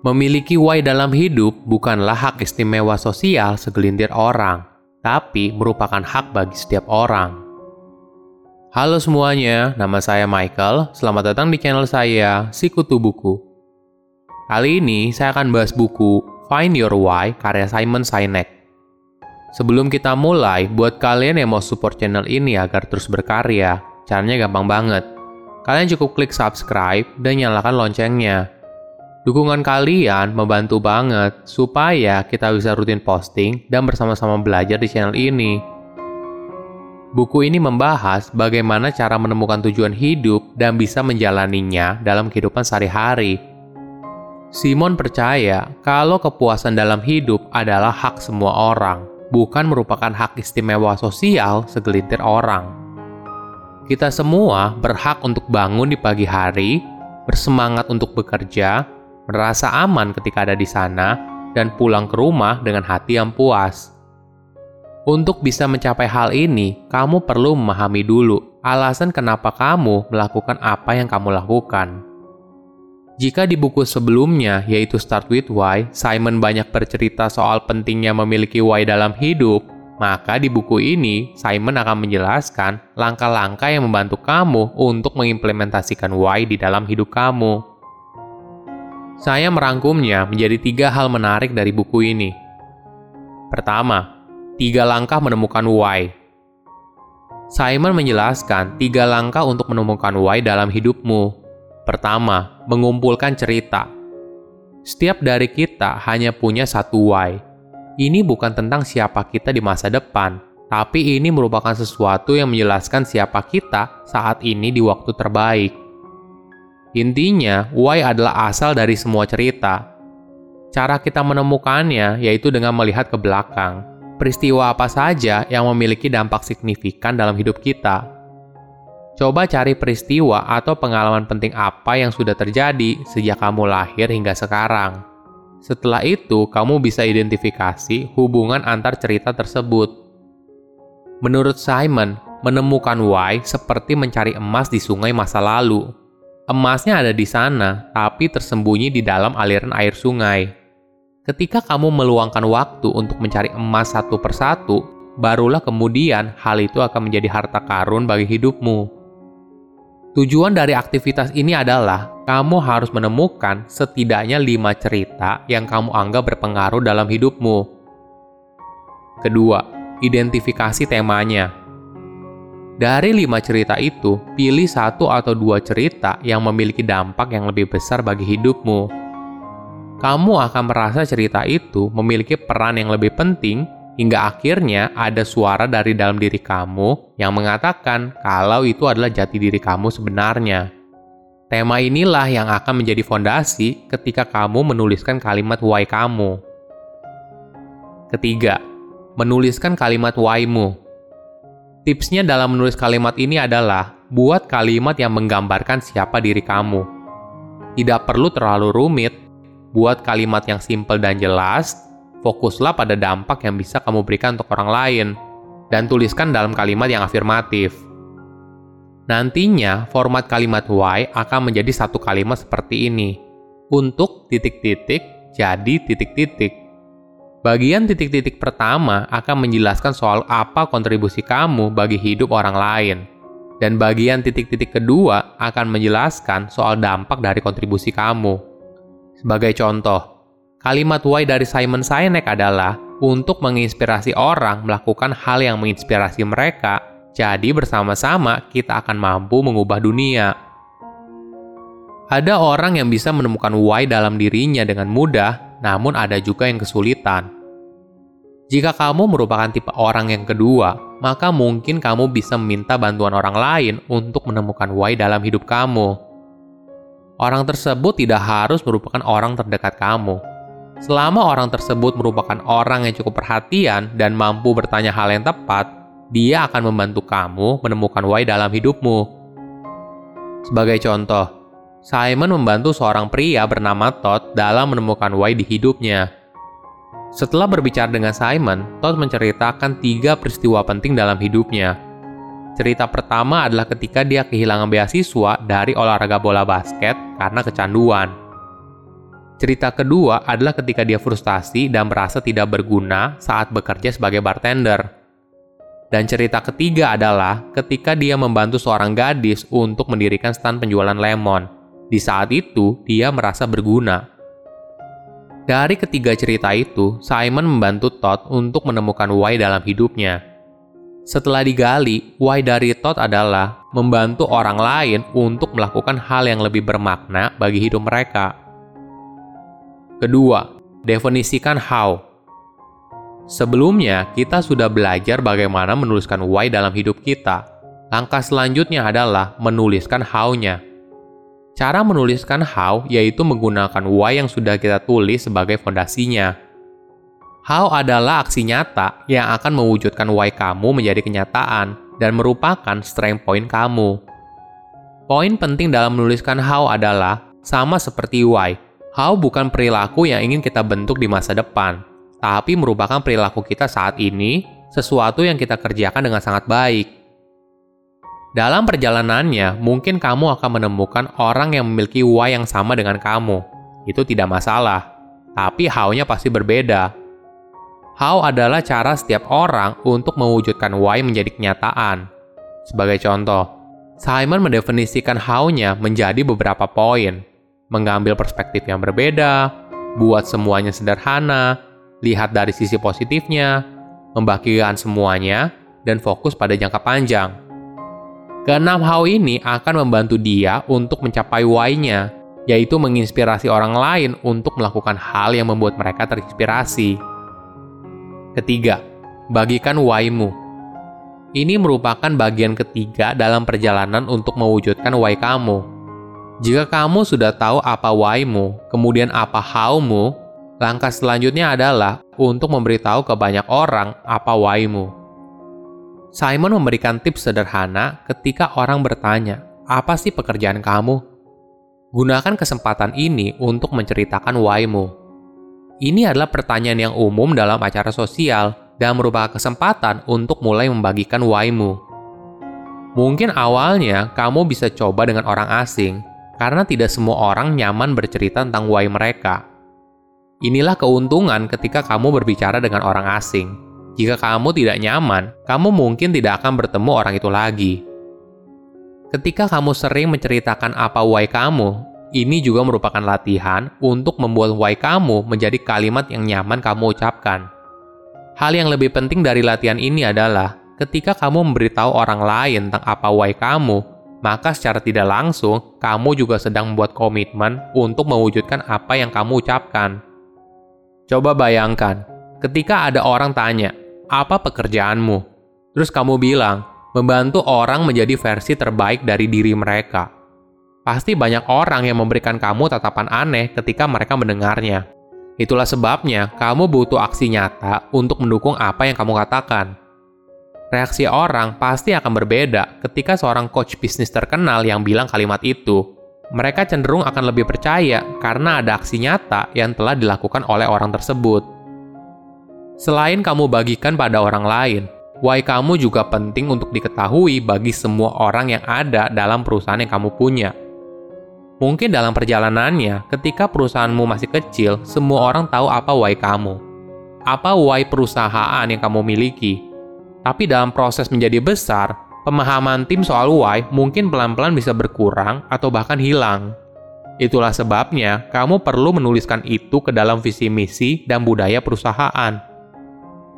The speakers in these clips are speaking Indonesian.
Memiliki why dalam hidup bukanlah hak istimewa sosial segelintir orang, tapi merupakan hak bagi setiap orang. Halo semuanya, nama saya Michael. Selamat datang di channel saya, Sikutu Buku. Kali ini saya akan bahas buku Find Your Why karya Simon Sinek. Sebelum kita mulai, buat kalian yang mau support channel ini agar terus berkarya, caranya gampang banget. Kalian cukup klik subscribe dan nyalakan loncengnya Dukungan kalian membantu banget supaya kita bisa rutin posting dan bersama-sama belajar di channel ini. Buku ini membahas bagaimana cara menemukan tujuan hidup dan bisa menjalaninya dalam kehidupan sehari-hari. Simon percaya kalau kepuasan dalam hidup adalah hak semua orang, bukan merupakan hak istimewa sosial segelintir orang. Kita semua berhak untuk bangun di pagi hari, bersemangat untuk bekerja, merasa aman ketika ada di sana, dan pulang ke rumah dengan hati yang puas. Untuk bisa mencapai hal ini, kamu perlu memahami dulu alasan kenapa kamu melakukan apa yang kamu lakukan. Jika di buku sebelumnya, yaitu Start With Why, Simon banyak bercerita soal pentingnya memiliki why dalam hidup, maka di buku ini, Simon akan menjelaskan langkah-langkah yang membantu kamu untuk mengimplementasikan why di dalam hidup kamu. Saya merangkumnya menjadi tiga hal menarik dari buku ini. Pertama, tiga langkah menemukan why. Simon menjelaskan tiga langkah untuk menemukan why dalam hidupmu. Pertama, mengumpulkan cerita. Setiap dari kita hanya punya satu why. Ini bukan tentang siapa kita di masa depan, tapi ini merupakan sesuatu yang menjelaskan siapa kita saat ini di waktu terbaik. Intinya, why adalah asal dari semua cerita. Cara kita menemukannya yaitu dengan melihat ke belakang. Peristiwa apa saja yang memiliki dampak signifikan dalam hidup kita. Coba cari peristiwa atau pengalaman penting apa yang sudah terjadi sejak kamu lahir hingga sekarang. Setelah itu, kamu bisa identifikasi hubungan antar cerita tersebut. Menurut Simon, menemukan why seperti mencari emas di sungai masa lalu. Emasnya ada di sana, tapi tersembunyi di dalam aliran air sungai. Ketika kamu meluangkan waktu untuk mencari emas satu persatu, barulah kemudian hal itu akan menjadi harta karun bagi hidupmu. Tujuan dari aktivitas ini adalah kamu harus menemukan setidaknya lima cerita yang kamu anggap berpengaruh dalam hidupmu. Kedua, identifikasi temanya. Dari lima cerita itu, pilih satu atau dua cerita yang memiliki dampak yang lebih besar bagi hidupmu. Kamu akan merasa cerita itu memiliki peran yang lebih penting hingga akhirnya ada suara dari dalam diri kamu yang mengatakan kalau itu adalah jati diri kamu sebenarnya. Tema inilah yang akan menjadi fondasi ketika kamu menuliskan kalimat why kamu. Ketiga, menuliskan kalimat why-mu. Tipsnya dalam menulis kalimat ini adalah buat kalimat yang menggambarkan siapa diri kamu. Tidak perlu terlalu rumit, buat kalimat yang simple dan jelas, fokuslah pada dampak yang bisa kamu berikan untuk orang lain, dan tuliskan dalam kalimat yang afirmatif. Nantinya, format kalimat why akan menjadi satu kalimat seperti ini. Untuk titik-titik, jadi titik-titik. Bagian titik-titik pertama akan menjelaskan soal apa kontribusi kamu bagi hidup orang lain. Dan bagian titik-titik kedua akan menjelaskan soal dampak dari kontribusi kamu. Sebagai contoh, kalimat why dari Simon Sinek adalah untuk menginspirasi orang melakukan hal yang menginspirasi mereka, jadi bersama-sama kita akan mampu mengubah dunia. Ada orang yang bisa menemukan why dalam dirinya dengan mudah namun ada juga yang kesulitan. Jika kamu merupakan tipe orang yang kedua, maka mungkin kamu bisa meminta bantuan orang lain untuk menemukan why dalam hidup kamu. Orang tersebut tidak harus merupakan orang terdekat kamu. Selama orang tersebut merupakan orang yang cukup perhatian dan mampu bertanya hal yang tepat, dia akan membantu kamu menemukan why dalam hidupmu. Sebagai contoh, Simon membantu seorang pria bernama Todd dalam menemukan why di hidupnya. Setelah berbicara dengan Simon, Todd menceritakan tiga peristiwa penting dalam hidupnya. Cerita pertama adalah ketika dia kehilangan beasiswa dari olahraga bola basket karena kecanduan. Cerita kedua adalah ketika dia frustasi dan merasa tidak berguna saat bekerja sebagai bartender. Dan cerita ketiga adalah ketika dia membantu seorang gadis untuk mendirikan stand penjualan lemon. Di saat itu, dia merasa berguna. Dari ketiga cerita itu, Simon membantu Todd untuk menemukan why dalam hidupnya. Setelah digali, why dari Todd adalah membantu orang lain untuk melakukan hal yang lebih bermakna bagi hidup mereka. Kedua, definisikan how. Sebelumnya, kita sudah belajar bagaimana menuliskan why dalam hidup kita. Langkah selanjutnya adalah menuliskan how-nya. Cara menuliskan how yaitu menggunakan why yang sudah kita tulis sebagai fondasinya. How adalah aksi nyata yang akan mewujudkan why kamu menjadi kenyataan dan merupakan strength point kamu. Poin penting dalam menuliskan how adalah sama seperti why, How bukan perilaku yang ingin kita bentuk di masa depan, tapi merupakan perilaku kita saat ini, sesuatu yang kita kerjakan dengan sangat baik. Dalam perjalanannya, mungkin kamu akan menemukan orang yang memiliki why yang sama dengan kamu. Itu tidak masalah, tapi how-nya pasti berbeda. How adalah cara setiap orang untuk mewujudkan why menjadi kenyataan. Sebagai contoh, Simon mendefinisikan how-nya menjadi beberapa poin, mengambil perspektif yang berbeda, buat semuanya sederhana, lihat dari sisi positifnya, membagikan semuanya, dan fokus pada jangka panjang. Keenam hal ini akan membantu dia untuk mencapai why-nya, yaitu menginspirasi orang lain untuk melakukan hal yang membuat mereka terinspirasi. Ketiga, bagikan why-mu. Ini merupakan bagian ketiga dalam perjalanan untuk mewujudkan why kamu jika kamu sudah tahu apa why-mu, kemudian apa how-mu, langkah selanjutnya adalah untuk memberitahu ke banyak orang apa why-mu. Simon memberikan tips sederhana ketika orang bertanya, "Apa sih pekerjaan kamu?" Gunakan kesempatan ini untuk menceritakan why-mu. Ini adalah pertanyaan yang umum dalam acara sosial dan merupakan kesempatan untuk mulai membagikan why-mu. Mungkin awalnya kamu bisa coba dengan orang asing, karena tidak semua orang nyaman bercerita tentang why mereka. Inilah keuntungan ketika kamu berbicara dengan orang asing. Jika kamu tidak nyaman, kamu mungkin tidak akan bertemu orang itu lagi. Ketika kamu sering menceritakan apa why kamu, ini juga merupakan latihan untuk membuat why kamu menjadi kalimat yang nyaman kamu ucapkan. Hal yang lebih penting dari latihan ini adalah ketika kamu memberitahu orang lain tentang apa why kamu, maka secara tidak langsung kamu juga sedang membuat komitmen untuk mewujudkan apa yang kamu ucapkan. Coba bayangkan, ketika ada orang tanya, "Apa pekerjaanmu?" Terus kamu bilang, "Membantu orang menjadi versi terbaik dari diri mereka." Pasti banyak orang yang memberikan kamu tatapan aneh ketika mereka mendengarnya. Itulah sebabnya kamu butuh aksi nyata untuk mendukung apa yang kamu katakan reaksi orang pasti akan berbeda ketika seorang coach bisnis terkenal yang bilang kalimat itu. Mereka cenderung akan lebih percaya karena ada aksi nyata yang telah dilakukan oleh orang tersebut. Selain kamu bagikan pada orang lain, why kamu juga penting untuk diketahui bagi semua orang yang ada dalam perusahaan yang kamu punya. Mungkin dalam perjalanannya, ketika perusahaanmu masih kecil, semua orang tahu apa why kamu. Apa why perusahaan yang kamu miliki, tapi dalam proses menjadi besar, pemahaman tim soal why mungkin pelan-pelan bisa berkurang atau bahkan hilang. Itulah sebabnya kamu perlu menuliskan itu ke dalam visi misi dan budaya perusahaan.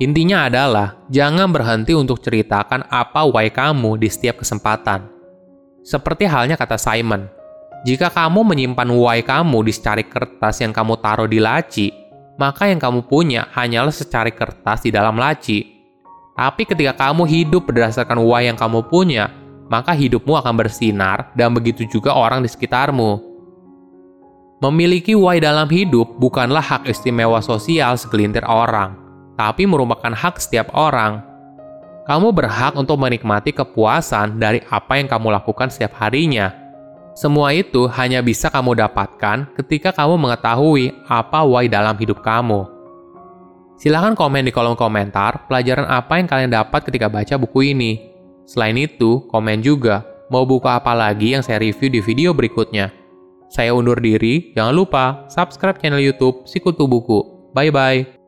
Intinya adalah jangan berhenti untuk ceritakan apa why kamu di setiap kesempatan. Seperti halnya kata Simon, jika kamu menyimpan why kamu di secari kertas yang kamu taruh di laci, maka yang kamu punya hanyalah secari kertas di dalam laci tapi ketika kamu hidup berdasarkan why yang kamu punya, maka hidupmu akan bersinar dan begitu juga orang di sekitarmu. Memiliki why dalam hidup bukanlah hak istimewa sosial segelintir orang, tapi merupakan hak setiap orang. Kamu berhak untuk menikmati kepuasan dari apa yang kamu lakukan setiap harinya. Semua itu hanya bisa kamu dapatkan ketika kamu mengetahui apa why dalam hidup kamu. Silahkan komen di kolom komentar pelajaran apa yang kalian dapat ketika baca buku ini. Selain itu, komen juga mau buku apa lagi yang saya review di video berikutnya. Saya undur diri, jangan lupa subscribe channel YouTube Sikutu Buku. Bye-bye.